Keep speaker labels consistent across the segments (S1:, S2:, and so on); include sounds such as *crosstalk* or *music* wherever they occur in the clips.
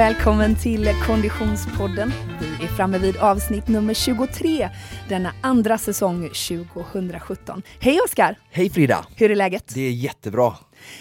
S1: välkommen till Konditionspodden. Vi är framme vid avsnitt nummer 23 denna andra säsong 2017. Hej Oskar!
S2: Hej Frida!
S1: Hur är läget?
S2: Det är jättebra.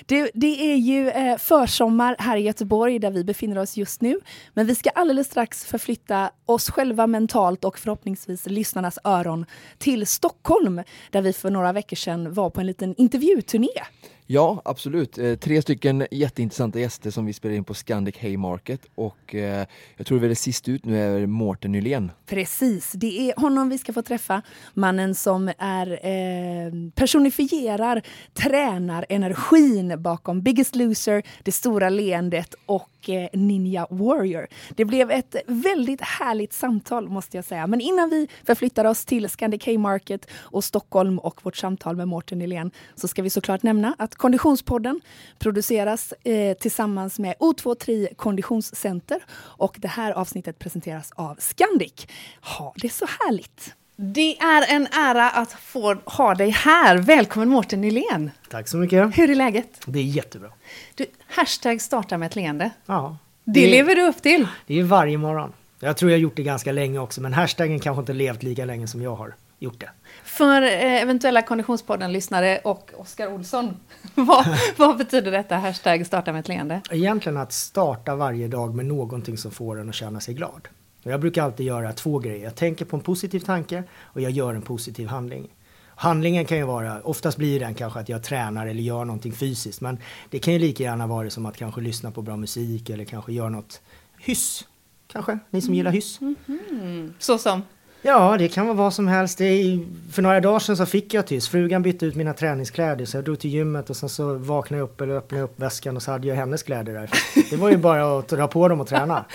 S1: Du, det är ju eh, försommar här i Göteborg där vi befinner oss just nu. Men vi ska alldeles strax förflytta oss själva mentalt och förhoppningsvis lyssnarnas öron till Stockholm där vi för några veckor sedan var på en liten intervjuturné.
S2: Ja, absolut. Eh, tre stycken jätteintressanta gäster som vi spelade in på Scandic Haymarket och eh, jag tror väl det sist ut nu är Mårten Nylén.
S1: Precis, det är honom vi ska få träffa. Mannen som är eh, personifierar tränarenergin bakom Biggest Loser, Det stora leendet och eh, Ninja Warrior. Det blev ett väldigt härligt samtal måste jag säga. Men innan vi förflyttar oss till Scandic Haymarket och Stockholm och vårt samtal med Mårten Nylén så ska vi såklart nämna att Konditionspodden produceras eh, tillsammans med O23 Konditionscenter och det här avsnittet presenteras av Scandic. Ha det så härligt! Det är en ära att få ha dig här. Välkommen Mårten Nylén!
S3: Tack så mycket.
S1: Hur är läget?
S3: Det är jättebra.
S1: Du, hashtag starta med ett leende.
S3: Ja.
S1: Det, det lever du upp till.
S3: Det är varje morgon. Jag tror jag har gjort det ganska länge också, men hashtaggen kanske inte levt lika länge som jag har gjort det.
S1: För eh, eventuella Konditionspodden-lyssnare och Oskar Olsson, *laughs* vad, vad, betyder detta hashtag starta med ett leende?
S3: Egentligen att starta varje dag med någonting som får en att känna sig glad. Jag brukar alltid göra två grejer. Jag tänker på en positiv tanke och jag gör en positiv handling. Handlingen kan ju vara, oftast blir den kanske att jag tränar eller gör någonting fysiskt. Men det kan ju lika gärna vara som att kanske lyssna på bra musik eller kanske göra något hyss. Kanske, ni som gillar hyss. Mm
S1: -hmm. Så som?
S3: Ja, det kan vara vad som helst. Är, för några dagar sedan så fick jag tyst. Frugan bytte ut mina träningskläder så jag drog till gymmet och sen så vaknade jag upp eller öppnade upp väskan och så hade jag hennes kläder där. Det var ju bara att dra på dem och träna.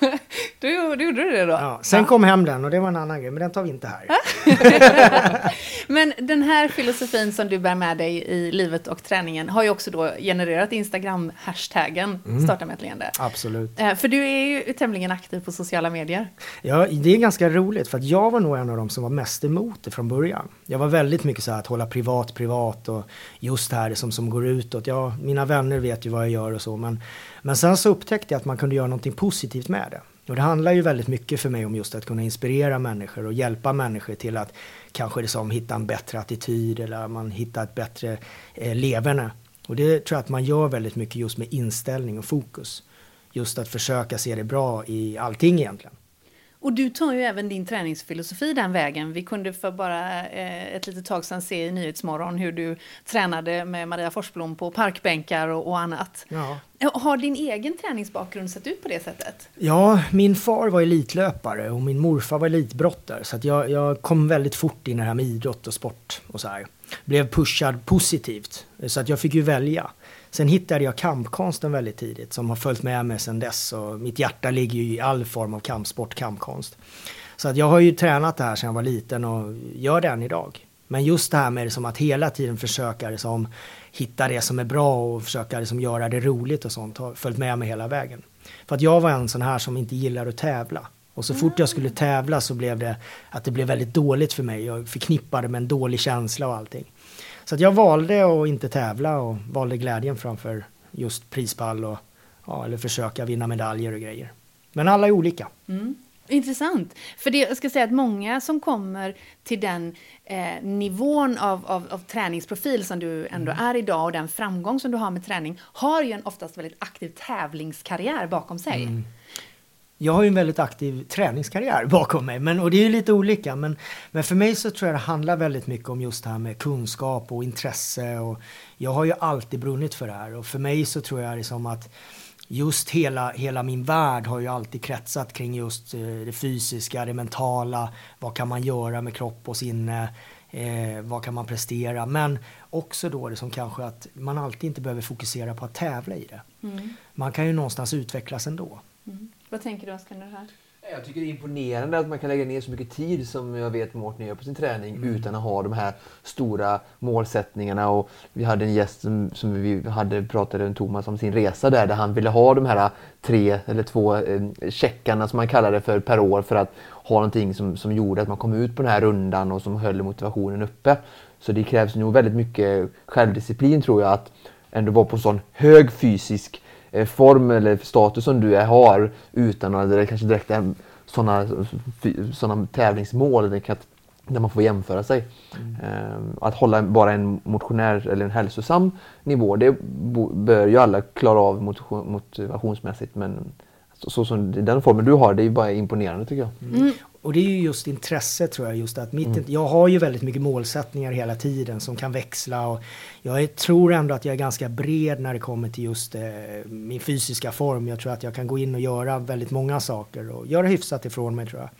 S3: *laughs*
S1: du, du gjorde det då?
S3: Ja, sen ja. kom hem den och det var en annan grej, men den tar vi inte här. *laughs*
S1: men den här filosofin som du bär med dig i livet och träningen har ju också då genererat Instagram-hashtaggen mm. Starta med ett leende.
S3: Absolut.
S1: Eh, för du är ju tämligen aktiv på sociala medier.
S3: Ja, det är ganska roligt för att jag var nog en av de som var mest emot det från början. Jag var väldigt mycket så här att hålla privat privat och just det här som, som går utåt. Ja, mina vänner vet ju vad jag gör och så men, men sen så upptäckte jag att man kunde göra någonting positivt med det. Och det handlar ju väldigt mycket för mig om just att kunna inspirera människor och hjälpa människor till att kanske liksom hitta en bättre attityd eller man hittar ett bättre eh, leverne. Och det tror jag att man gör väldigt mycket just med inställning och fokus. Just att försöka se det bra i allting egentligen.
S1: Och du tar ju även din träningsfilosofi den vägen. Vi kunde för bara eh, ett litet tag sedan se i Nyhetsmorgon hur du tränade med Maria Forsblom på parkbänkar och, och annat. Ja. Har din egen träningsbakgrund sett ut på det sättet?
S3: Ja, min far var elitlöpare och min morfar var elitbrottare. Så jag, jag kom väldigt fort in i det här med idrott och sport och så här. Blev pushad positivt. Så att jag fick ju välja. Sen hittade jag kampkonsten väldigt tidigt som har följt med mig sedan dess och mitt hjärta ligger ju i all form av kampsport, kampkonst. Så att jag har ju tränat det här sedan jag var liten och gör det än idag. Men just det här med det som att hela tiden försöka liksom hitta det som är bra och försöka liksom göra det roligt och sånt har följt med mig hela vägen. För att jag var en sån här som inte gillar att tävla. Och så fort jag skulle tävla så blev det att det blev väldigt dåligt för mig. Jag förknippade med en dålig känsla och allting. Så jag valde att inte tävla och valde glädjen framför just prispall och ja, eller försöka vinna medaljer och grejer. Men alla är olika.
S1: Mm. Intressant. För det, jag ska säga att många som kommer till den eh, nivån av, av, av, träningsprofil som du ändå mm. är idag och den framgång som du har med träning har ju en oftast väldigt aktiv tävlingskarriär bakom sig. Mm
S3: jag har ju en väldigt aktiv träningskarriär bakom mig. Men, och det är ju lite olika. Men, men för mig så tror jag det handlar väldigt mycket om just det här med kunskap och intresse. Och jag har ju alltid brunnit för det här. Och för mig så tror jag liksom att just hela, hela min värld har ju alltid kretsat kring just eh, det fysiska, det mentala. Vad kan man göra med kropp och sinne? Eh, vad kan man prestera? Men också då det som kanske att man alltid inte behöver fokusera på att tävla i det. Mm. Man kan ju någonstans utvecklas ändå.
S1: Mm. Vad tänker du Oskar här?
S2: Jag tycker det är imponerande att man kan lägga ner så mycket tid som jag vet Mårten gör på sin träning mm. utan att ha de här stora målsättningarna. Och vi hade en gäst som, som vi hade pratade med Thomas om sin resa där, där han ville ha de här tre eller två eh, checkarna som man kallar det för per år för att ha någonting som, som gjorde att man kom ut på den här rundan och som höll motivationen uppe. Så det krävs nog väldigt mycket självdisciplin tror jag att ändå vara på sån hög fysisk form eller status som du är, har utan att det kanske direkt är sådana såna tävlingsmål där man får jämföra sig. Mm. Ehm, att hålla bara en motionär eller en hälsosam nivå, det bör ju alla klara av motivationsmässigt. Men så som den formen du har, det är ju bara imponerande tycker jag.
S3: Mm. Och det är ju just intresse tror jag, just att mitt, mm. jag har ju väldigt mycket målsättningar hela tiden som kan växla och jag tror ändå att jag är ganska bred när det kommer till just eh, min fysiska form. Jag tror att jag kan gå in och göra väldigt många saker och göra hyfsat ifrån mig tror jag.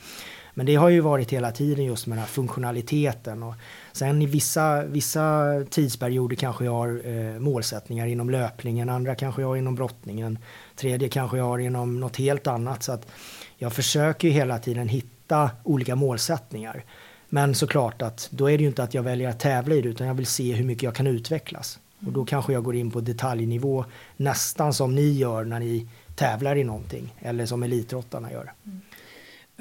S3: Men det har ju varit hela tiden just med den här funktionaliteten. Och sen i vissa, vissa tidsperioder kanske jag har eh, målsättningar inom löpningen, andra kanske jag har inom brottningen, tredje kanske jag har inom något helt annat. Så att jag försöker ju hela tiden hitta olika målsättningar. Men såklart att då är det ju inte att jag väljer att tävla i det utan jag vill se hur mycket jag kan utvecklas. Och då kanske jag går in på detaljnivå nästan som ni gör när ni tävlar i någonting eller som elitrottarna gör. Mm.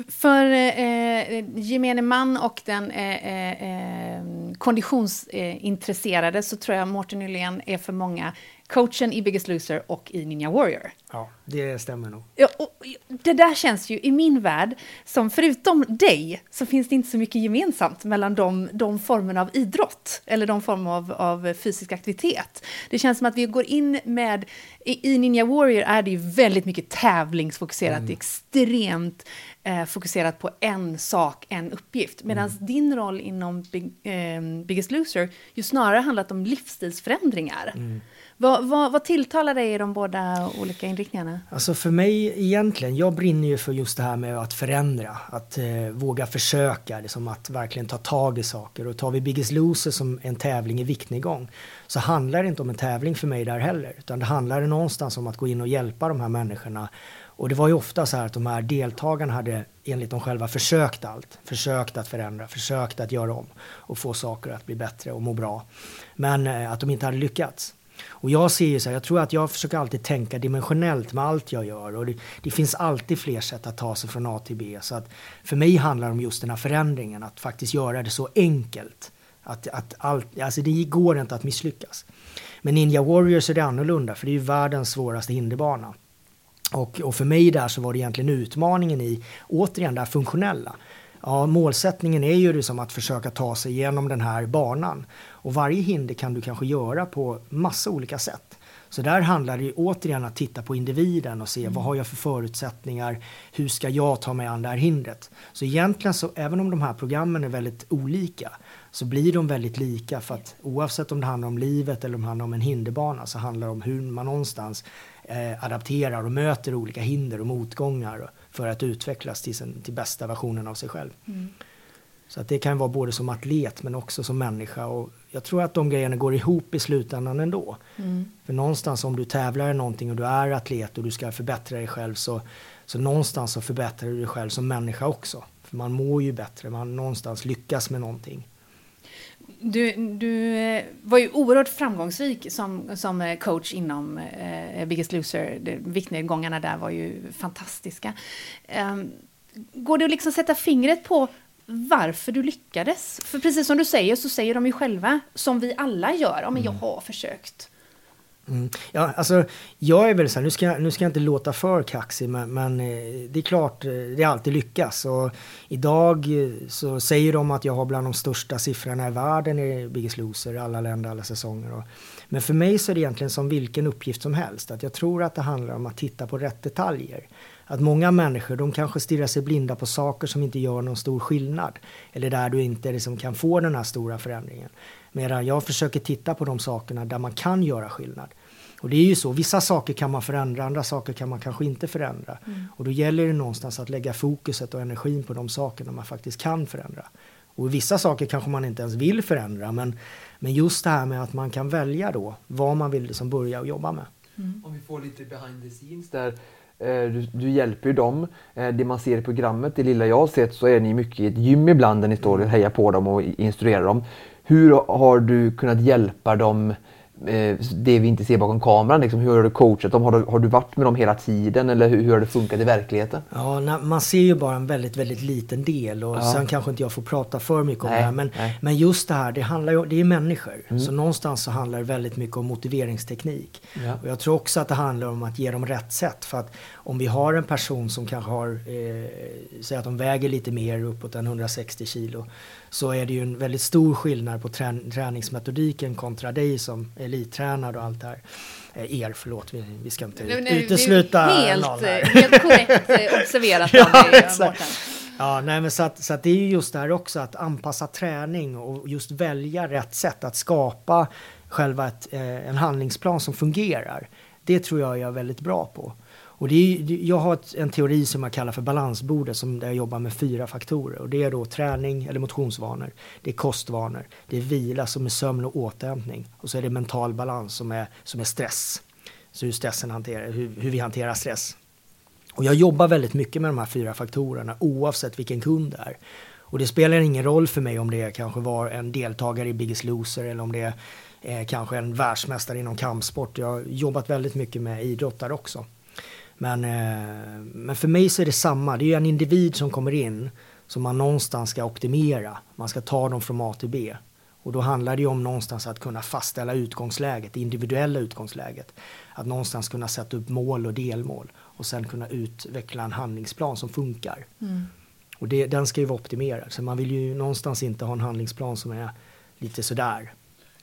S1: För eh, gemene man och den eh, eh, eh konditionsintresserade eh, så tror jag Mårten Nylén är för många coachen i Biggest Loser och i Ninja Warrior.
S3: Ja, det stämmer nog.
S1: Ja, och det där känns ju i min värld som förutom dig så finns det inte så mycket gemensamt mellan de, de formerna av idrott eller de former av, av fysisk aktivitet. Det känns som att vi går in med, i, i Ninja Warrior är det ju väldigt mycket tävlingsfokuserat, mm. extremt eh, fokuserat på en sak, en uppgift. Medan mm. din roll inom Big, eh, Biggest Loser ju snarare handlat om livsstilsförändringar. Mm. Vad, vad, vad tilltalar dig i de båda olika inriktningarna?
S3: Alltså för mig egentligen, jag brinner ju för just det här med att förändra. Att eh, våga försöka, liksom att verkligen ta tag i saker. Och tar vi Biggest Loser som en tävling i viktnedgång så handlar det inte om en tävling för mig där heller. Utan det handlar någonstans om att gå in och hjälpa de här människorna. Och det var ju ofta så här att de här deltagarna hade enligt dem själva försökt allt. Försökt att förändra, försökt att göra om och få saker att bli bättre och må bra. Men eh, att de inte hade lyckats. Och jag ser ju så här, jag tror att jag försöker alltid tänka dimensionellt med allt jag gör. Och det, det, finns alltid fler sätt att ta sig från A till B. Så att för mig handlar det om just den här förändringen, att faktiskt göra det så enkelt. Att, att allt, alltså det går inte att misslyckas. Men Ninja Warriors är det annorlunda, för det är ju världens svåraste hinderbana. Och, och för mig där så var det egentligen utmaningen i, återigen, det här funktionella. Ja, målsättningen är ju liksom att försöka ta sig igenom den här banan. Och varje hinder kan du kanske göra på massa olika sätt. Så där handlar det ju återigen att titta på individen och se mm. vad har jag för förutsättningar, hur ska jag ta mig an det här hindret. Så egentligen så, även om de här programmen är väldigt olika, så blir de väldigt lika för att oavsett om det handlar om livet eller om det handlar om en hinderbana så handlar det om hur man någonstans eh, adapterar och möter olika hinder och motgångar för att utvecklas till, sin, till bästa versionen av sig själv. Mm. Så att det kan vara både som atlet men också som människa. Och jag tror att de grejerna går ihop i slutändan ändå. Mm. För någonstans om du tävlar i någonting och du är atlet och du ska förbättra dig själv så, så någonstans så förbättrar du dig själv som människa också. För man mår ju bättre, man någonstans lyckas med någonting.
S1: Du, du eh, var ju oerhört framgångsrik som, som eh, coach inom eh, Biggest Loser. Viktnedgångarna där var ju fantastiska. Eh, går det att liksom sätta fingret på varför du lyckades? För precis som du säger så säger de ju själva, som vi alla gör, ja men jag mm. har försökt.
S3: Mm. Ja, alltså, jag är väl så här, nu ska, jag, nu ska jag inte låta för kaxig, men, men eh, det är klart, eh, det alltid lyckas. Och idag eh, så säger de att jag har bland de största siffrorna i världen i Biggest Loser, alla länder, alla säsonger. Och, men för mig så är det egentligen som vilken uppgift som helst. Att jag tror att det handlar om att titta på rätt detaljer. Att många människor, de kanske stirrar sig blinda på saker som inte gör någon stor skillnad. Eller där du inte liksom kan få den här stora förändringen. Medan jag försöker titta på de sakerna där man kan göra skillnad. Och det är ju så, vissa saker kan man förändra, andra saker kan man kanske inte förändra. Mm. Och då gäller det någonstans att lägga fokuset och energin på de sakerna man faktiskt kan förändra. Och vissa saker kanske man inte ens vill förändra, men, men just det här med att man kan välja då vad man vill liksom börja och jobba med.
S2: Mm. Om vi får lite behind the scenes där. Eh, du, du, hjälper ju dem. Eh, det man ser i programmet, det lilla jag har sett, så är ni mycket i ett gym ibland där ni står och hejar på dem och instruerar dem. Hur har du kunnat hjälpa dem det vi inte ser bakom kameran. Liksom, hur har du coachat dem? Har du, har du varit med dem hela tiden eller hur, hur har det funkat i verkligheten?
S3: Ja, na, man ser ju bara en väldigt, väldigt liten del och
S2: Ja.
S3: sen kanske inte jag får prata för mycket om
S2: Nej,
S3: det här. Men,
S2: nej.
S3: men just det här, det handlar ju, det är människor.
S2: Mm.
S3: Så någonstans så handlar det väldigt mycket om motiveringsteknik.
S2: Ja.
S3: Och jag tror också att det handlar om att ge dem rätt sätt. För att om vi har en person som kanske har, eh, säg att de väger lite mer uppåt än 160 kilo. Så är det ju en väldigt stor skillnad på trän- träningsmetodiken kontra dig som elittränare och allt det här. Eh, er, förlåt, vi, vi ska inte
S1: Nej, nej,
S3: utesluta
S1: är
S3: någon
S1: helt,
S3: här.
S1: eh, helt korrekt eh, observerat *laughs*
S3: Ja,
S1: av dig. Mårten.
S3: Ja, nej, men så, att, så att det är ju just det här också att anpassa träning och just välja rätt sätt att skapa själva ett, eh, en handlingsplan som fungerar. Det tror jag jag är väldigt bra på. Och det är, jag har ett, en teori som jag kallar för balansbordet som där jag jobbar med fyra faktorer. Och det är då träning eller motionsvanor, det är kostvanor, det är vila som är sömn och återhämtning och så är det mental balans som är, som är stress. Så hur, stressen hanterar, hur, hur vi hanterar stress. Och jag jobbar väldigt mycket med de här fyra faktorerna oavsett vilken kund det är. Och det spelar ingen roll för mig om det kanske var en deltagare i Biggest Loser eller om det är eh, kanske en världsmästare inom kampsport. Jag har jobbat väldigt mycket med idrottare också. Men, eh, men för mig så är det samma. Det är ju en individ som kommer in som man någonstans ska optimera. Man ska ta dem från A till B. Och då handlar det ju om någonstans att kunna fastställa utgångsläget, det individuella utgångsläget. Att någonstans kunna sätta upp mål och delmål och sen kunna utveckla en handlingsplan som funkar. Och det, den ska ju vara optimerad, så man vill ju någonstans inte ha en handlingsplan som är lite sådär.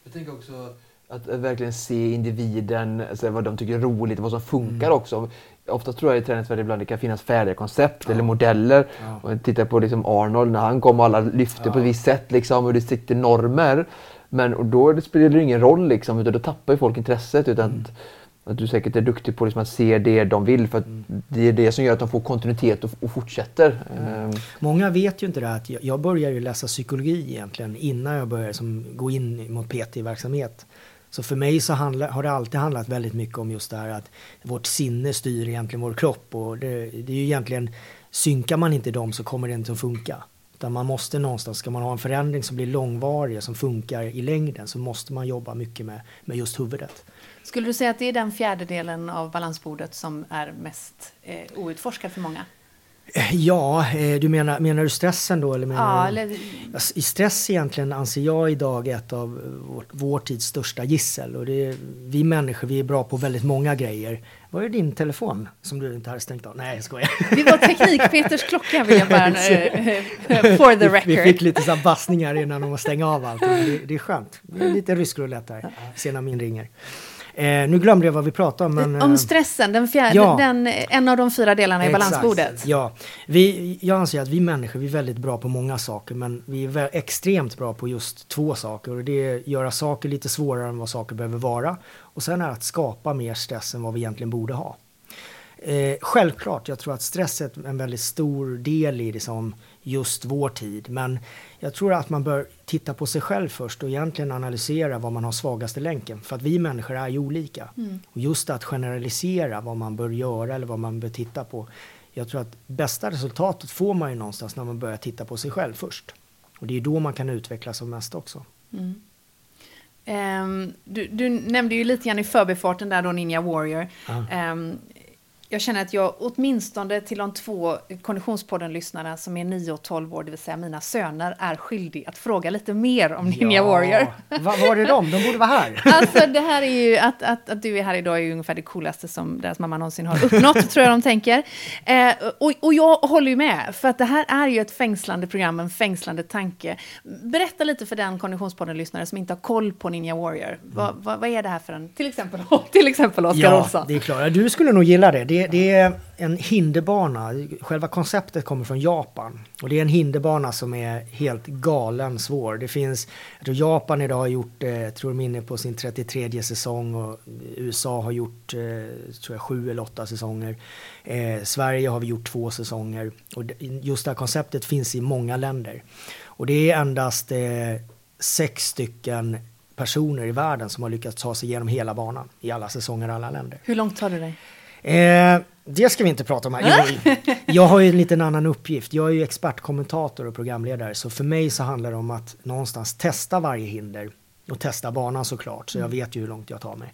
S2: Jag tänker också att verkligen se individen, alltså vad de tycker är roligt, vad som funkar
S3: Mm.
S2: också. Ofta tror jag i träningsvärlden ibland det kan finnas färdiga koncept eller modeller.
S3: Ja.
S2: Och jag tittar på liksom Arnold när han kom och alla lyfte på ett visst sätt liksom, och det sitter normer. Men och då det spelar det ingen roll liksom, utan då tappar ju folk intresset. Utan
S3: Mm.
S2: att, att du säkert är duktig på liksom, att se det de vill för
S3: Mm.
S2: det är det som gör att de får kontinuitet och, och fortsätter.
S3: Mm.
S2: Ehm,
S3: Många vet ju inte det att jag, jag började ju läsa psykologi egentligen innan jag började som, gå in mot PT-verksamhet. Så för mig så handla, har det alltid handlat väldigt mycket om just det här att vårt sinne styr egentligen vår kropp och det, det är ju egentligen synkar man inte dem så kommer det inte att funka. Utan man måste någonstans, ska man ha en förändring som blir långvarig, som funkar i längden så måste man jobba mycket med, med just huvudet.
S1: Skulle du säga att det är den fjärdedelen av balansbordet som är mest eh, outforskad för många?
S3: Eh, Ja, eh, du menar, menar du stressen då? Eller menar
S1: Ja,
S3: du?
S1: eller,
S3: Alltså, I stress egentligen anser jag idag ett av vår, vår tids största gissel. Och är, vi människor vi är bra på väldigt många grejer. Var är din telefon som du inte hade stängt av? Nej, jag skojar.
S1: det var Teknik-Peters klocka vill jag bara... *laughs* eh, for the
S3: Vi, vi fick
S1: record.
S3: lite så bassningar innan de stänga av allting. Det, det är skönt. Det är lite rysk roulette här. Se när min ringer. Eh, nu glömde jag vad vi pratade om. Men, eh,
S1: Om stressen, den fjärde,
S3: Ja.
S1: den, en av de fyra delarna i
S3: Exakt.
S1: balansbordet.
S3: Ja, vi, jag anser att vi människor vi är väldigt bra på många saker men vi är extremt bra på just två saker och det är att göra saker lite svårare än vad saker behöver vara och sen är att skapa mer stress än vad vi egentligen borde ha. Eh, självklart, jag tror att stress är en väldigt stor del i det som just vår tid men jag tror att man bör titta på sig själv först och egentligen analysera vad man har svagaste länken för att vi människor är ju olika. Och just att generalisera vad man bör göra eller vad man bör titta på. Jag tror att bästa resultatet får man ju någonstans när man börjar titta på sig själv först. Och det är då man kan utvecklas som mest också.
S1: Ehm, du, du nämnde ju lite grann i förbifarten där då Ninja Warrior.
S3: Ja.
S1: Ehm, jag känner att jag åtminstone till de två Konditionspodden-lyssnarna som är 9 och 12 år, det vill säga mina söner, är skyldig att fråga lite mer om Ninja Warrior.
S3: Vad var är de? De borde vara här. *laughs*
S1: Alltså det här är ju, att, att, att du är här idag är ju ungefär det coolaste som deras mamma någonsin har uppnått, tror jag de tänker. Eh, och, och jag håller ju med, för att det här är ju ett fängslande program, en fängslande tanke. Berätta lite för den Konditionspodden-lyssnare som inte har koll på Ninja Warrior. Vad, vad, vad är det här för en, till exempel, *laughs* till exempel Oskar
S3: Ja,
S1: Olsson?
S3: det är klart. Du skulle nog gilla det. det. Det är en hinderbana. Själva konceptet kommer från Japan. Och det är en hinderbana som är helt galen svår. Det finns, jag tror Japan idag har gjort, eh, jag tror de är inne på sin 33 säsong och USA har gjort, eh, tror jag, sju eller åtta säsonger. Eh, Sverige har vi gjort två säsonger. Och just det här konceptet finns i många länder. Och det är endast eh, sex stycken personer i världen som har lyckats ta sig igenom hela banan i alla säsonger i alla länder.
S1: Hur långt tar det dig?
S3: Eh, det ska vi inte prata om här. Jag, jag har ju en liten annan uppgift. Jag är ju expertkommentator och programledare. Så för mig så handlar det om att någonstans testa varje hinder. och testa banan såklart, så jag vet ju hur långt jag tar mig.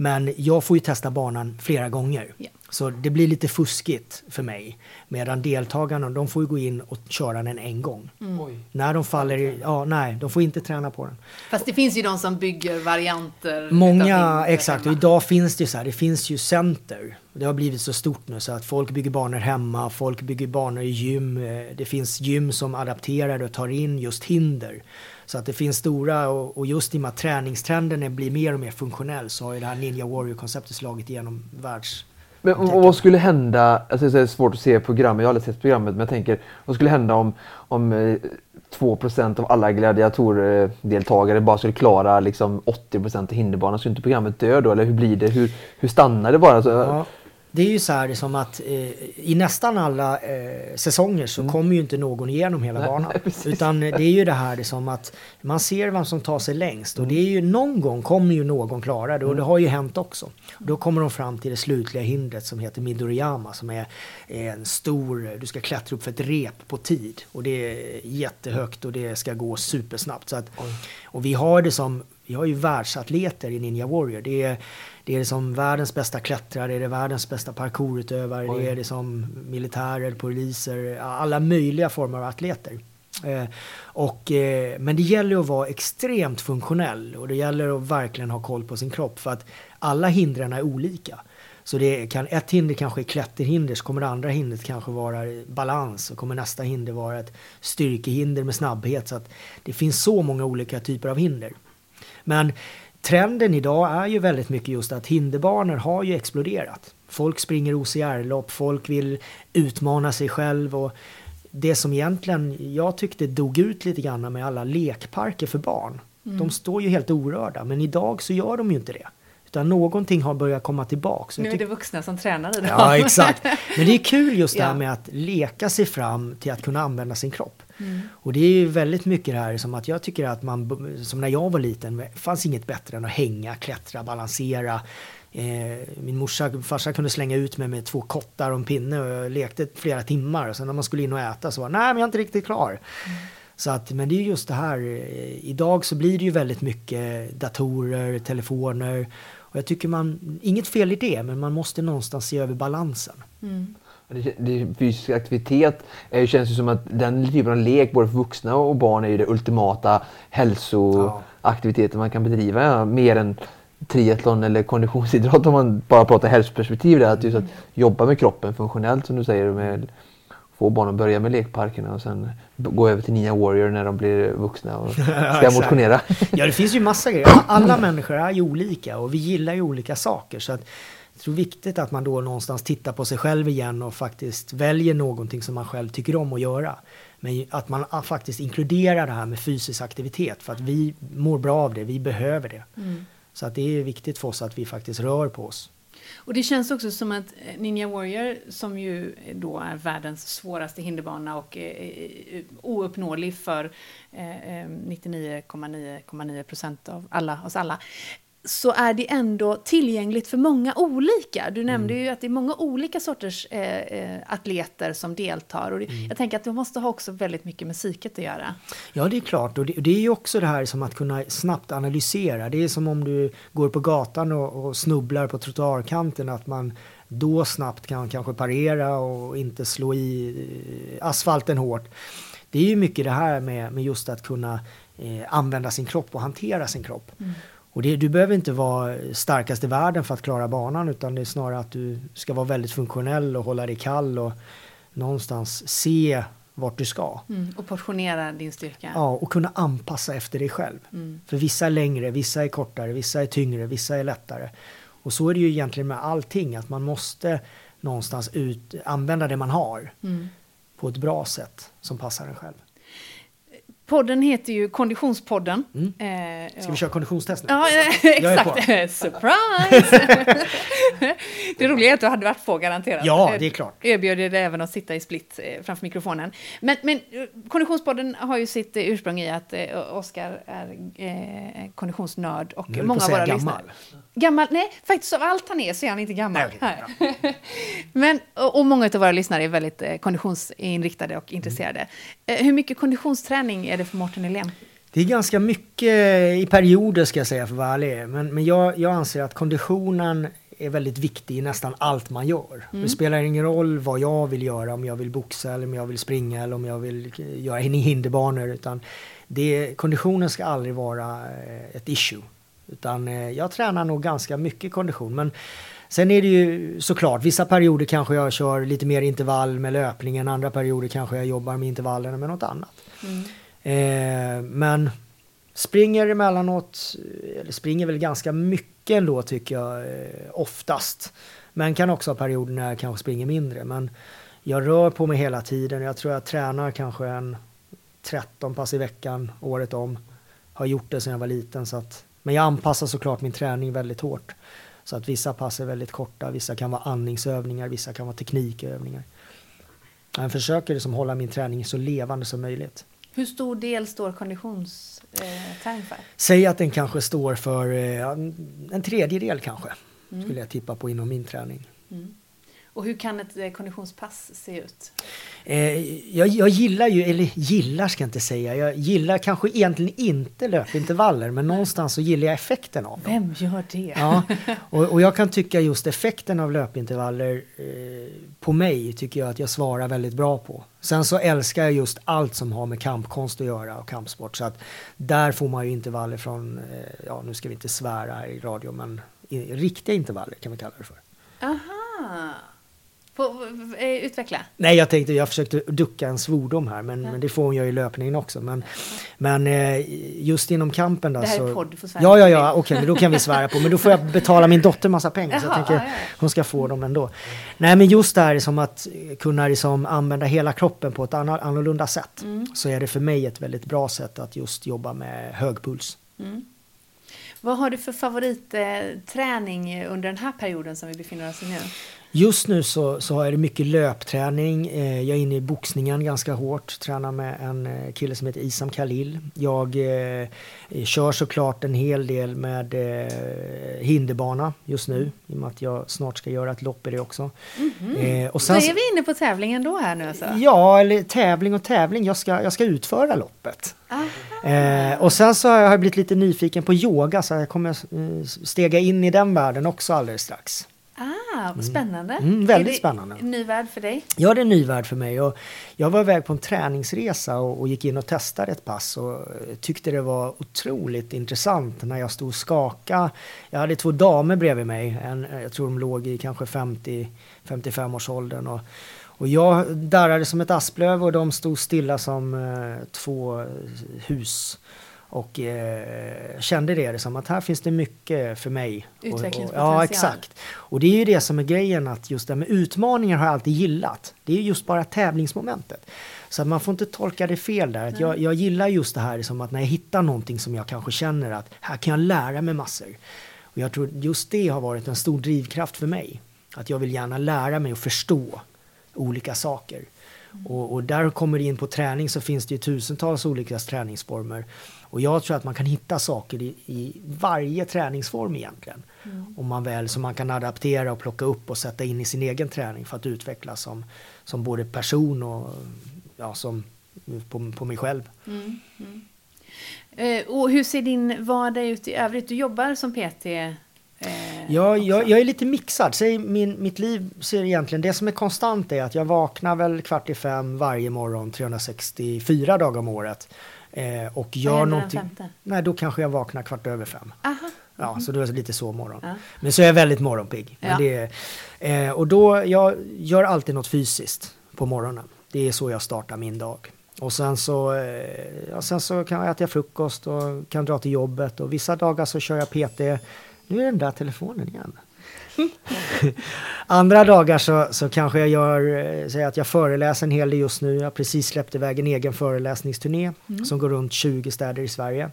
S3: Men jag får ju testa banan flera gånger.
S1: Ja.
S3: Så det blir lite fuskigt för mig. Medan deltagarna, de får ju gå in och köra den en gång.
S2: Oj.
S3: När de faller i, ja nej, de får inte träna på den.
S1: Fast det finns ju de som bygger varianter.
S3: Många, exakt. Och idag finns det ju så här, det finns ju center. Det har blivit så stort nu så att folk bygger banor hemma, folk bygger banor i gym. eh, Det finns gym som adapterar och tar in just hinder. Så att det finns stora, och, och just i och med att träningstrenden blir mer och mer funktionell så har ju det här Ninja Warrior-konceptet slagit igenom världs...
S2: Men och vad skulle hända, alltså det är svårt att se programmet, jag har aldrig sett programmet, men jag tänker vad skulle hända om, om eh, 2% av alla gladiatordeltagare bara skulle klara liksom 80% av hinderbanan? Skulle inte programmet dö då? Eller hur blir det? Hur, hur stannar det bara? Så,
S3: Ja, det är ju så här det som att eh, i nästan alla eh, säsonger så kommer ju inte någon igenom hela
S2: Nej, *laughs*
S3: banan.
S2: nej.
S3: Utan eh, det är ju det här det som att man ser vem som tar sig längst. Och det är ju någon gång kommer ju någon klara det och det har ju hänt också. Och då kommer de fram till det slutliga hindret som heter Midoriyama som är en stor, du ska klättra upp för ett rep på tid. Och det är jättehögt och det ska gå supersnabbt. Så att, och vi har det som, vi har ju världsatleter i Ninja Warrior. Det är, det är som världens bästa klättrare, det är världens bästa parkourutövare,
S2: Oj.
S3: det är det som militärer, poliser, alla möjliga former av atleter. Eh, och, eh, men det gäller att vara extremt funktionell och det gäller att verkligen ha koll på sin kropp för att alla hindren är olika. Så det kan, ett hinder kanske är klätterhinder, så kommer det andra hindret kanske vara balans och kommer nästa hinder vara ett styrkehinder med snabbhet. Så att det finns så många olika typer av hinder. Men trenden idag är ju väldigt mycket just att hinderbanor har ju exploderat. Folk springer OCR-lopp, folk vill utmana sig själv och det som egentligen jag tyckte dog ut lite grann med alla lekparker för barn. De står ju helt orörda, men idag så gör de ju inte det. Utan någonting har börjat komma tillbaka.
S1: Nu är det vuxna som tränar i det.
S3: Ja, exakt. Men det är kul just det här *laughs* med att leka sig fram till att kunna använda sin kropp.
S1: Mm.
S3: Och det är ju väldigt mycket det här som att jag tycker att man, som när jag var liten, fanns inget bättre än att hänga, klättra, balansera. Eh, min morsa farsa kunde slänga ut mig med två kottar och en pinne och jag lekte flera timmar. Och sen när man skulle in och äta så var nej men jag är inte riktigt klar. Så att, men det är just det här, eh, idag så blir det ju väldigt mycket datorer, telefoner. Och jag tycker man, inget fel i det, men man måste någonstans se över balansen.
S1: Mm.
S2: Det, det, fysisk aktivitet eh, känns ju som att den typen av lek, både för vuxna och barn, är ju det ultimata hälsoaktiviteten man kan bedriva. Ja, mer än triathlon eller konditionsidrott om man bara pratar hälsoperspektiv. Där, att just att jobba med kroppen funktionellt som du säger. Med, få barn att börja med lekparkerna och sen gå över till Ninja Warrior när de blir vuxna och *laughs* ska
S3: exakt.
S2: motionera.
S3: Ja, det finns ju massa grejer. *laughs* Alla människor är ju olika och vi gillar ju olika saker. Så att jag tror viktigt att man då någonstans tittar på sig själv igen och faktiskt väljer någonting som man själv tycker om att göra. Men att man ah, faktiskt inkluderar det här med fysisk aktivitet för att vi mår bra av det, vi behöver det.
S1: Mm.
S3: Så att det är viktigt för oss att vi faktiskt rör på oss.
S1: Och det känns också som att eh, Ninja Warrior, som ju då är världens svåraste hinderbana och eh, eh, ouppnåelig för eh, eh, 99,9,9 procent av alla oss alla, så är det ändå tillgängligt för många olika. Du nämnde ju att det är många olika sorters eh, eh, atleter som deltar. Och det, Jag tänker att det måste ha också väldigt mycket med psyket att göra.
S3: Ja, det är klart. Och det, det är ju också det här som att kunna snabbt analysera. Det är som om du går på gatan och, och snubblar på trottoarkanten. Att man då snabbt kan kanske parera och inte slå i eh, asfalten hårt. Det är ju mycket det här med, med just att kunna eh, använda sin kropp och hantera sin kropp. Och det, du behöver inte vara starkast i världen för att klara banan utan det är snarare att du ska vara väldigt funktionell och hålla dig kall och någonstans se vart du ska.
S1: Mm. Och portionera din styrka.
S3: Ja, och kunna anpassa efter dig själv.
S1: Mm.
S3: För vissa är längre, vissa är kortare, vissa är tyngre, vissa är lättare. Och så är det ju egentligen med allting, att man måste någonstans ut, använda det man har
S1: Mm.
S3: på ett bra sätt som passar en själv.
S1: Podden heter ju Konditionspodden.
S3: Mm.
S1: Eh,
S3: Ska vi köra konditionstest nu?
S1: Ja, eh, *laughs* exakt. *laughs* Surprise! *laughs* det roliga är att du hade varit på garanterat.
S3: Ja,
S1: Eh,
S3: det är klart.
S1: Erbjöd dig även att sitta i split eh, framför mikrofonen. Men, men eh, Konditionspodden har ju sitt eh, ursprung i att eh, Oskar är eh, konditionsnörd och
S3: Nu
S1: många av våra
S3: säga
S1: lyssnare.
S3: gammal.
S1: Gammal? Nej, faktiskt av allt han är så är han inte gammal.
S3: Nej, okej,
S1: Här. Men, och, många av våra lyssnare är väldigt eh, konditionsinriktade och intresserade. Eh, hur mycket konditionsträning är det för Mårten Helén?
S3: Det är ganska mycket i perioder ska jag säga för vara ärlig. Men, men jag, jag anser att konditionen är väldigt viktig i nästan allt man gör.
S1: Mm.
S3: Det spelar ingen roll vad jag vill göra, om jag vill boxa eller om jag vill springa eller om jag vill göra hinderbanor. Utan det, konditionen ska aldrig vara eh, ett issue. Utan eh, jag tränar nog ganska mycket kondition. Men sen är det ju såklart, vissa perioder kanske jag kör lite mer intervall med löpningen, andra perioder kanske jag jobbar med intervallerna med något annat.
S1: Mm.
S3: Eh, men springer emellanåt, eller springer väl ganska mycket ändå tycker jag eh, oftast. Men kan också ha perioder när jag kanske springer mindre. Men jag rör på mig hela tiden. Jag tror jag tränar kanske en 13 pass i veckan året om. Har gjort det sedan jag var liten. Så att, men jag anpassar såklart min träning väldigt hårt. Så att vissa pass är väldigt korta, vissa kan vara andningsövningar, vissa kan vara teknikövningar. Jag försöker liksom hålla min träning så levande som möjligt.
S1: Hur stor del står konditionsträning för?
S3: Säg att den kanske står för eh, en tredjedel kanske.
S1: Mm.
S3: Skulle jag tippa på inom min träning.
S1: Mm. Och hur kan ett eh, konditionspass se ut?
S3: Eh, jag, jag gillar ju, eller gillar ska jag inte säga, jag gillar kanske egentligen inte löpintervaller men någonstans så gillar jag effekten av dem.
S1: Vem gör det?
S3: Ja, och, och jag kan tycka just effekten av löpintervaller eh, på mig tycker jag att jag svarar väldigt bra på. Sen så älskar jag just allt som har med kampkonst att göra och kampsport så att där får man ju intervaller från, eh, ja nu ska vi inte svära i radio men i, riktiga intervaller kan vi kalla det för.
S1: Aha! På, eh, utveckla.
S3: Nej, jag tänkte, jag försökte ducka en svordom här, men, men det får hon göra i löpningen också. Men, men eh, just inom kampen då
S1: Det här är
S3: så...
S1: podd, du får svära
S3: Ja, ja, ja, okej, men då kan vi svära på. Men då får jag betala min dotter massa pengar, så jag
S1: Jaha,
S3: tänker
S1: ja, ja.
S3: hon ska få dem ändå. Nej, men just det här som att kunna liksom använda hela kroppen på ett anno- annorlunda sätt.
S1: Mm.
S3: Så är det för mig ett väldigt bra sätt att just jobba med hög puls.
S1: Mm. Vad har du för favoritträning under den här perioden som vi befinner oss i nu?
S3: Just nu så, så har jag det mycket löpträning. Eh, jag är inne i boxningen ganska hårt. Tränar med en eh, kille som heter Isam Khalil. Jag eh, kör såklart en hel del med eh, hinderbana just nu. I och med att jag snart ska göra ett lopp i det också. Eh, och
S1: Så
S3: sen,
S1: är vi inne på tävlingen då här nu alltså?
S3: Ja, eller tävling och tävling. Jag ska, jag ska utföra loppet. Eh, och sen så har jag blivit lite nyfiken på yoga så jag kommer eh, stega in i den världen också alldeles strax.
S1: Ah, vad spännande.
S3: Mm, väldigt spännande.
S1: en ny värld för dig?
S3: Ja, det är en ny värld för mig. Och jag var iväg på en träningsresa och, och gick in och testade ett pass och eh, tyckte det var otroligt intressant när jag stod och skakade. Jag hade två damer bredvid mig. En, eh, jag tror de låg i kanske 50-55 års åldern. Och, och jag darrade som ett asplöv och de stod stilla som eh, två hus. Och eh, kände det som att här finns det mycket för mig. Och- och-
S1: Utvecklingspotential.
S3: Ja, exakt. Och det är ju det som är grejen att just det med utmaningar har jag alltid gillat. Det är ju just bara tävlingsmomentet. Så man får inte tolka det fel där. Att jag, jag gillar just det här som att när jag hittar någonting som jag kanske känner att här kan jag lära mig massor. Och jag tror just det har varit en stor drivkraft för mig. Att jag vill gärna lära mig och förstå olika saker. Och, och där kommer det in på träning så finns det ju tusentals olika träningsformer. Och jag tror att man kan hitta saker i, i varje träningsform egentligen. Om man väl, som man kan adaptera och plocka upp och sätta in i sin egen träning för att utvecklas som, som både person och ja, som på, på mig själv.
S1: Mm. Mm. Eh, och hur ser din vardag ut i övrigt? Du jobbar som PT? Eh,
S3: Jag,
S1: också.
S3: jag, jag är lite mixad. Säg, min, mitt liv ser egentligen, det som är konstant är att jag vaknar väl kvart i fem varje morgon 364 dagar om året. Eh, och gör någonting. Nej, då kanske jag vaknar kvart över fem.
S1: Aha.
S3: Ja, så då är det lite så morgon.
S1: Ja.
S3: Men så är jag väldigt morgonpigg.
S1: Ja.
S3: det eh, och då, jag gör alltid något fysiskt på morgonen. Det är så jag startar min dag. Och sen så, eh, ja, sen så kan jag äta frukost och kan dra till jobbet. Och vissa dagar så kör jag PT. Nu är den där telefonen igen. Andra dagar så, så kanske jag gör, eh, säger att jag föreläser en hel del just nu. Jag har precis släppt iväg en egen föreläsningsturné som går runt 20 städer i Sverige.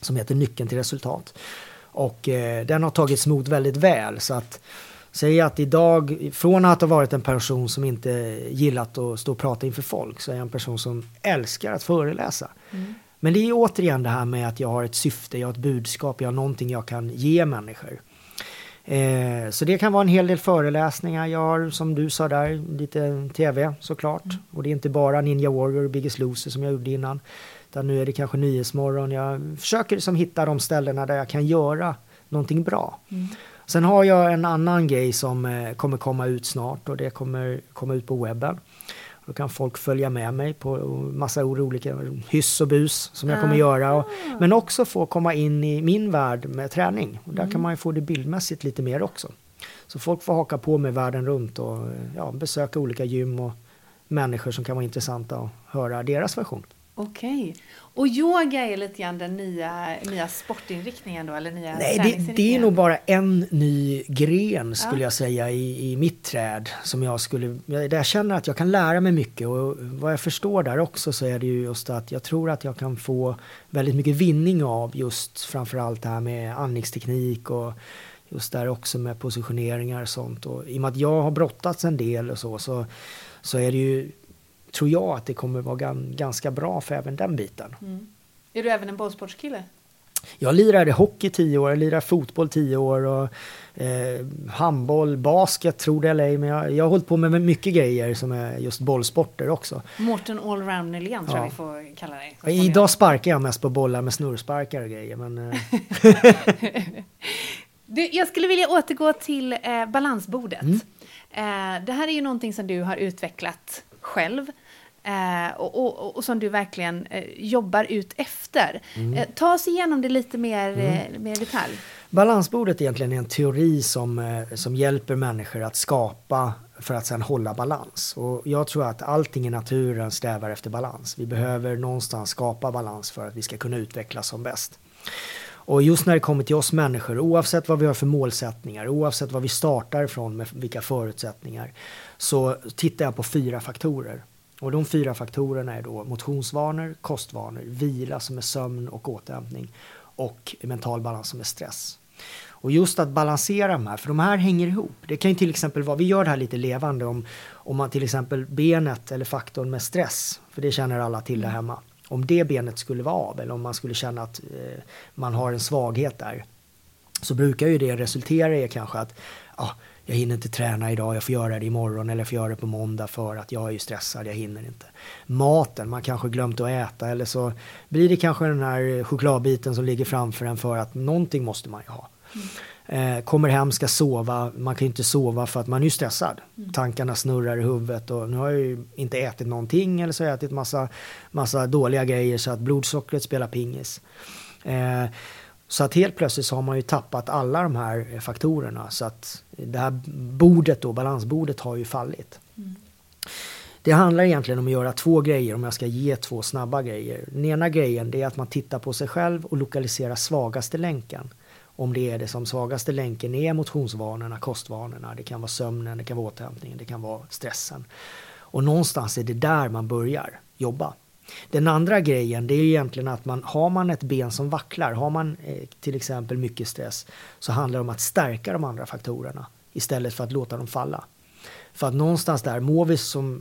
S3: Som heter Nyckeln till resultat. Och eh, den har tagits emot väldigt väl. Så att säga att idag, från att ha varit en person som inte gillat att stå och prata inför folk, så är jag en person som älskar att föreläsa. Men det är återigen det här med att jag har ett syfte, jag har ett budskap, jag har någonting jag kan ge människor. Eh, så det kan vara en hel del föreläsningar. Jag har, som du sa där, lite TV såklart. Mm. Och det är inte bara Ninja Warrior och Biggest Loser som jag gjorde innan. Utan nu är det kanske Nyhetsmorgon. Jag försöker liksom hitta de ställena där jag kan göra någonting bra. Mm. Sen har jag en annan grej som eh, kommer komma ut snart och det kommer komma ut på webben. Då kan folk följa med mig på massa olika hyss och bus som jag kommer ah. göra. Och, men också få komma in i min värld med träning. Och där mm. kan man ju få det bildmässigt lite mer också. Så folk får haka på mig världen runt och ja, besöka olika gym och människor som kan vara intressanta och höra deras version.
S1: Okej. Och yoga är lite grann den nya, nya sportinriktningen då, eller nya
S3: Nej, det, det, är nog bara en ny gren skulle ja. jag säga i, i mitt träd. Som jag skulle, där jag känner att jag kan lära mig mycket och vad jag förstår där också så är det ju just att jag tror att jag kan få väldigt mycket vinning av just framförallt det här med andningsteknik och just där också med positioneringar och sånt. Och I och med att jag har brottats en del och så, så, så är det ju tror jag att det kommer vara ganska bra för även den biten. Mm.
S1: Är du även en bollsportskille?
S3: Jag lirade hockey tio år, jag lirade fotboll tio år och eh, handboll, basket tror det eller ej. Men jag, jag har hållit på med mycket grejer som är just bollsporter också.
S1: Mårten Allround Nylén ja. tror jag vi får kalla dig.
S3: Ja, idag sparkar jag mest på bollar med snurrsparkar och grejer. Men, eh. *laughs*
S1: du, jag skulle vilja återgå till eh, balansbordet. Mm. Eh, det här är ju någonting som du har utvecklat själv. Eh, och, och, och, som du verkligen eh, jobbar ut efter. Mm. Eh, ta oss igenom det lite mer, mm. Eh, mer detalj.
S3: Balansbordet egentligen är en teori som, eh, som hjälper människor att skapa för att sedan hålla balans. Och jag tror att allting i naturen strävar efter balans. Vi behöver någonstans skapa balans för att vi ska kunna utvecklas som bäst. Och just när det kommer till oss människor, oavsett vad vi har för målsättningar, oavsett vad vi startar ifrån med vilka förutsättningar, så tittar jag på fyra faktorer. Och de fyra faktorerna är då motionsvanor, kostvanor, vila som är sömn och återhämtning och mental balans som är stress. Och just att balansera de här, för de här hänger ihop. Det kan ju till exempel vara, vi gör det här lite levande om, om man till exempel benet eller faktorn med stress, för det känner alla till där hemma. Om det benet skulle vara av eller om man skulle känna att eh, man har en svaghet där så brukar ju det resultera i kanske att ah, jag hinner inte träna idag, jag får göra det imorgon eller jag får göra det på måndag för att jag är ju stressad, jag hinner inte. Maten, man kanske glömt att äta eller så blir det kanske den här chokladbiten som ligger framför en för att någonting måste man ju ha. Mm. Eh, kommer hem, ska sova, man kan ju inte sova för att man är ju stressad. Mm. Tankarna snurrar i huvudet och nu har jag ju inte ätit någonting eller så har jag ätit massa, massa dåliga grejer så att blodsockret spelar pingis. Eh, så att helt plötsligt så har man ju tappat alla de här eh, faktorerna. Så att det här bordet då, balansbordet har ju fallit. Mm. Det handlar egentligen om att göra två grejer om jag ska ge två snabba grejer. Den ena grejen det är att man tittar på sig själv och lokaliserar svagaste länken. Om det är det som svagaste länken är motionsvanorna, kostvanorna, det kan vara sömnen, det kan vara återhämtningen, det kan vara stressen. Och någonstans är det där man börjar jobba. Den andra grejen det är egentligen att man har man ett ben som vacklar, har man eh, till exempel mycket stress så handlar det om att stärka de andra faktorerna istället för att låta dem falla. För att någonstans där mår vi som,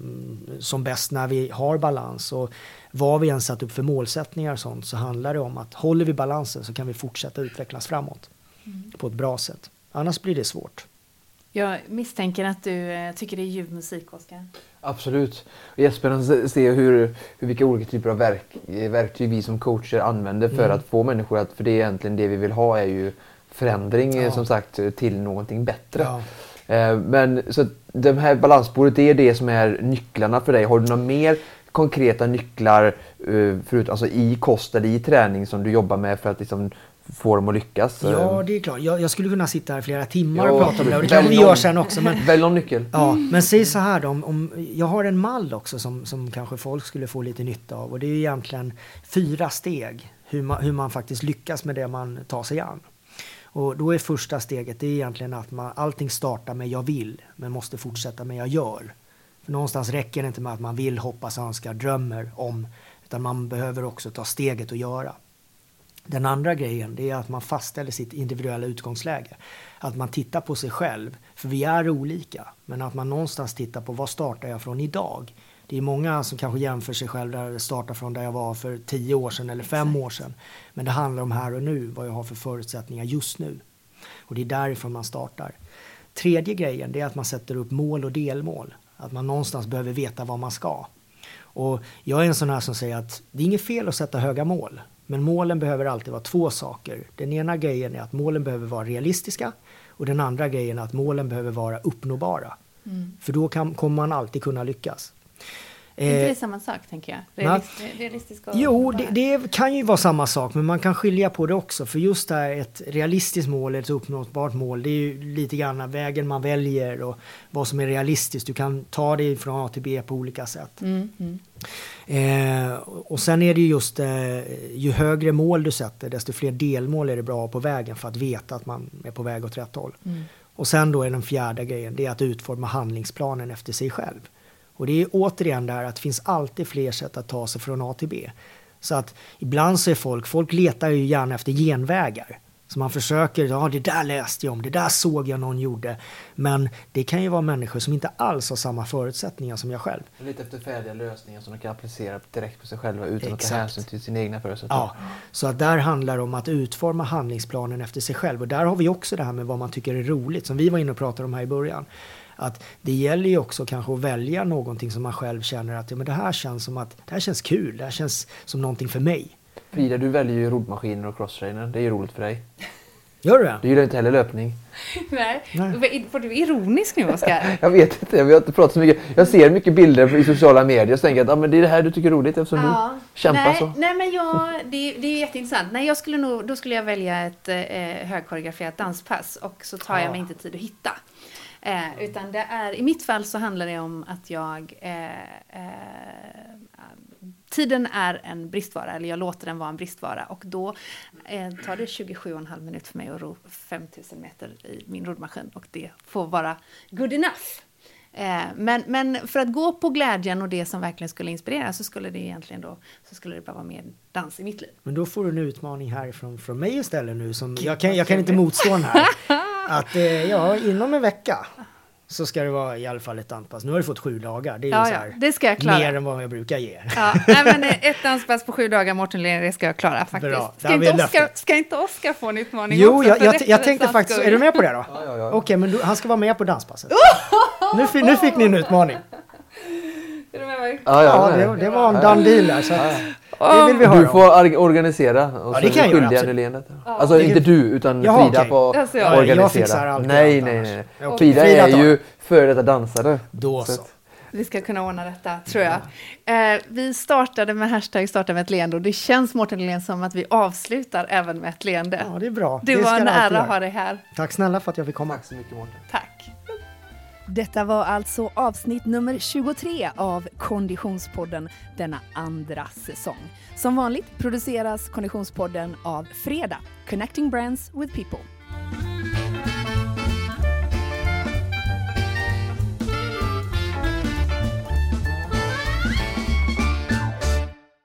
S3: som bäst när vi har balans och vad vi än satt upp för målsättningar och sånt så handlar det om att håller vi balansen så kan vi fortsätta utvecklas framåt mm. på ett bra sätt. Annars blir det svårt.
S1: Jag misstänker att du eh, tycker det är ljuv musik, Oskar.
S2: Absolut. Jättespännande att se hur, hur, vilka olika typer av verk, verktyg vi som coacher använder för mm. att få människor att, för det är egentligen det vi vill ha är ju förändring ja. som sagt till någonting bättre. Ja. Eh, men så det här balansbordet, det är det som är nycklarna för dig. Har du några mer konkreta nycklar eh, förut, alltså i kost eller i träning som du jobbar med för att liksom få dem att lyckas?
S3: Ja, det är klart. Jag, jag skulle kunna sitta här flera timmar ja, och prata om det och det kanske vi gör sen också. Men,
S2: välj någon nyckel.
S3: Ja, men säg så här då. Om, om, jag har en mall också som, som kanske folk skulle få lite nytta av och det är egentligen fyra steg hur man, hur man faktiskt lyckas med det man tar sig an. Och då är första steget det är egentligen att man, allting startar med jag vill men måste fortsätta med jag gör. För någonstans räcker det inte med att man vill, hoppas, önskar, drömmer om utan man behöver också ta steget och göra. Den andra grejen är att man fastställer sitt individuella utgångsläge. Att man tittar på sig själv, för vi är olika. Men att man någonstans tittar på vad startar jag från idag? Det är många som kanske jämför sig själv där startar från där jag var för tio år sedan eller fem år sedan. Men det handlar om här och nu, vad jag har för förutsättningar just nu. Och det är därifrån man startar. Tredje grejen är att man sätter upp mål och delmål. Att man någonstans behöver veta vad man ska. Och jag är en sån här som säger att det är inget fel att sätta höga mål. Men målen behöver alltid vara två saker. Den ena grejen är att målen behöver vara realistiska och den andra grejen är att målen behöver vara uppnåbara. Mm. För då kan, kommer man alltid kunna lyckas.
S1: Är inte det eh, samma sak, tänker jag? Realist, realistisk och
S3: jo, det, det, kan ju vara samma sak, men man kan skilja på det också. För just det här, ett realistiskt mål, ett uppnåbart mål, det är ju lite grann vägen man väljer och vad som är realistiskt. Du kan ta det från A till B på olika sätt. Mm, mm. Eh, och sen är det ju just, eh, ju högre mål du sätter, desto fler delmål är det bra på vägen för att veta att man är på väg åt rätt håll. Mm. Och sen då är den fjärde grejen, det är att utforma handlingsplanen efter sig själv. Och det är återigen där att det finns alltid fler sätt att ta sig från A till B. Så att ibland så är folk, folk letar ju gärna efter genvägar. Så man försöker, ja det där läste jag om, det där såg jag någon gjorde. Men det kan ju vara människor som inte alls har samma förutsättningar som jag själv.
S2: Lite efter färdiga lösningar som de kan applicera direkt på sig själva utan Exakt. att ta hänsyn till sina egna förutsättningar.
S3: Ja, så att där handlar det om att utforma handlingsplanen efter sig själv. Och där har vi också det här med vad man tycker är roligt, som vi var inne och pratade om här i början att det gäller ju också kanske att välja någonting som man själv känner att ja, men det här känns som att det här känns kul, det här känns som någonting för mig.
S2: Frida, du väljer ju roddmaskiner och crosstrainer. Det är ju roligt för dig.
S3: Gör du det?
S2: Du gillar inte heller löpning. *laughs*
S1: Nej. Nej. Var du ironisk nu Oskar? *laughs*
S2: jag vet inte, vi har inte pratat så mycket. Jag ser mycket bilder i sociala medier och tänker att ah, men det är det här du tycker är roligt eftersom ja. du kämpar
S1: nej,
S2: så.
S1: Nej men jag, det, det är jätteintressant. Nej, jag skulle nog, då skulle jag välja ett eh, högkoreograferat danspass och så tar jag mig inte tid att hitta. Eh, utan det är, i mitt fall så handlar det om att jag eh, eh, Tiden är en bristvara, eller jag låter den vara en bristvara. Och då eh, tar det 27,5 minuter för mig att ro 5000 meter i min roddmaskin. Och det får vara good enough. Eh, men, men för att gå på glädjen och det som verkligen skulle inspirera så skulle det egentligen då så skulle det bara vara mer dans i mitt liv.
S3: Men då får du en utmaning härifrån från mig istället nu som jag kan, jag kan inte motstå den här. *laughs* Att eh, ja, inom en vecka så ska det vara i alla fall ett danspass. Nu har du fått sju dagar. Det är ja, ju så här,
S1: det ska jag klara.
S3: mer än vad jag brukar ge.
S1: Ja, nej, men ett danspass på sju dagar, Mårten det ska jag klara faktiskt. Bra, ska, inte Oscar, ska inte Oskar få en utmaning
S3: Jo, också, jag, jag, jag tänkte faktiskt, är du med på det då? Ja, ja, ja. Okej, okay, men du, han ska vara med på danspasset. nu, nu fick ni en utmaning.
S1: Är du med mig?
S3: Ja, ja, det, det var en done deal där. Så att, det vill vi höra
S2: Du får organisera och ja, det kan jag göra, leendet. Ja. Alltså inte du utan Jaha, Frida okay. får alltså, ja. organisera. Jag fixar allt nej, nej, nej. nej. Frida, Frida är ju före detta dansare.
S3: Då så.
S1: Vi ska kunna ordna detta, tror jag. Eh, vi startade med hashtag starta med ett leende och det känns, Mårten Lindén, som att vi avslutar även med ett leende.
S3: Ja, det är bra.
S1: Det, det var en ära att ha dig här.
S3: Tack snälla för att jag fick komma.
S2: Tack så mycket, Mårten.
S1: Tack. Detta var alltså avsnitt nummer 23 av Konditionspodden denna andra säsong. Som vanligt produceras Konditionspodden av Freda, Connecting Brands with People.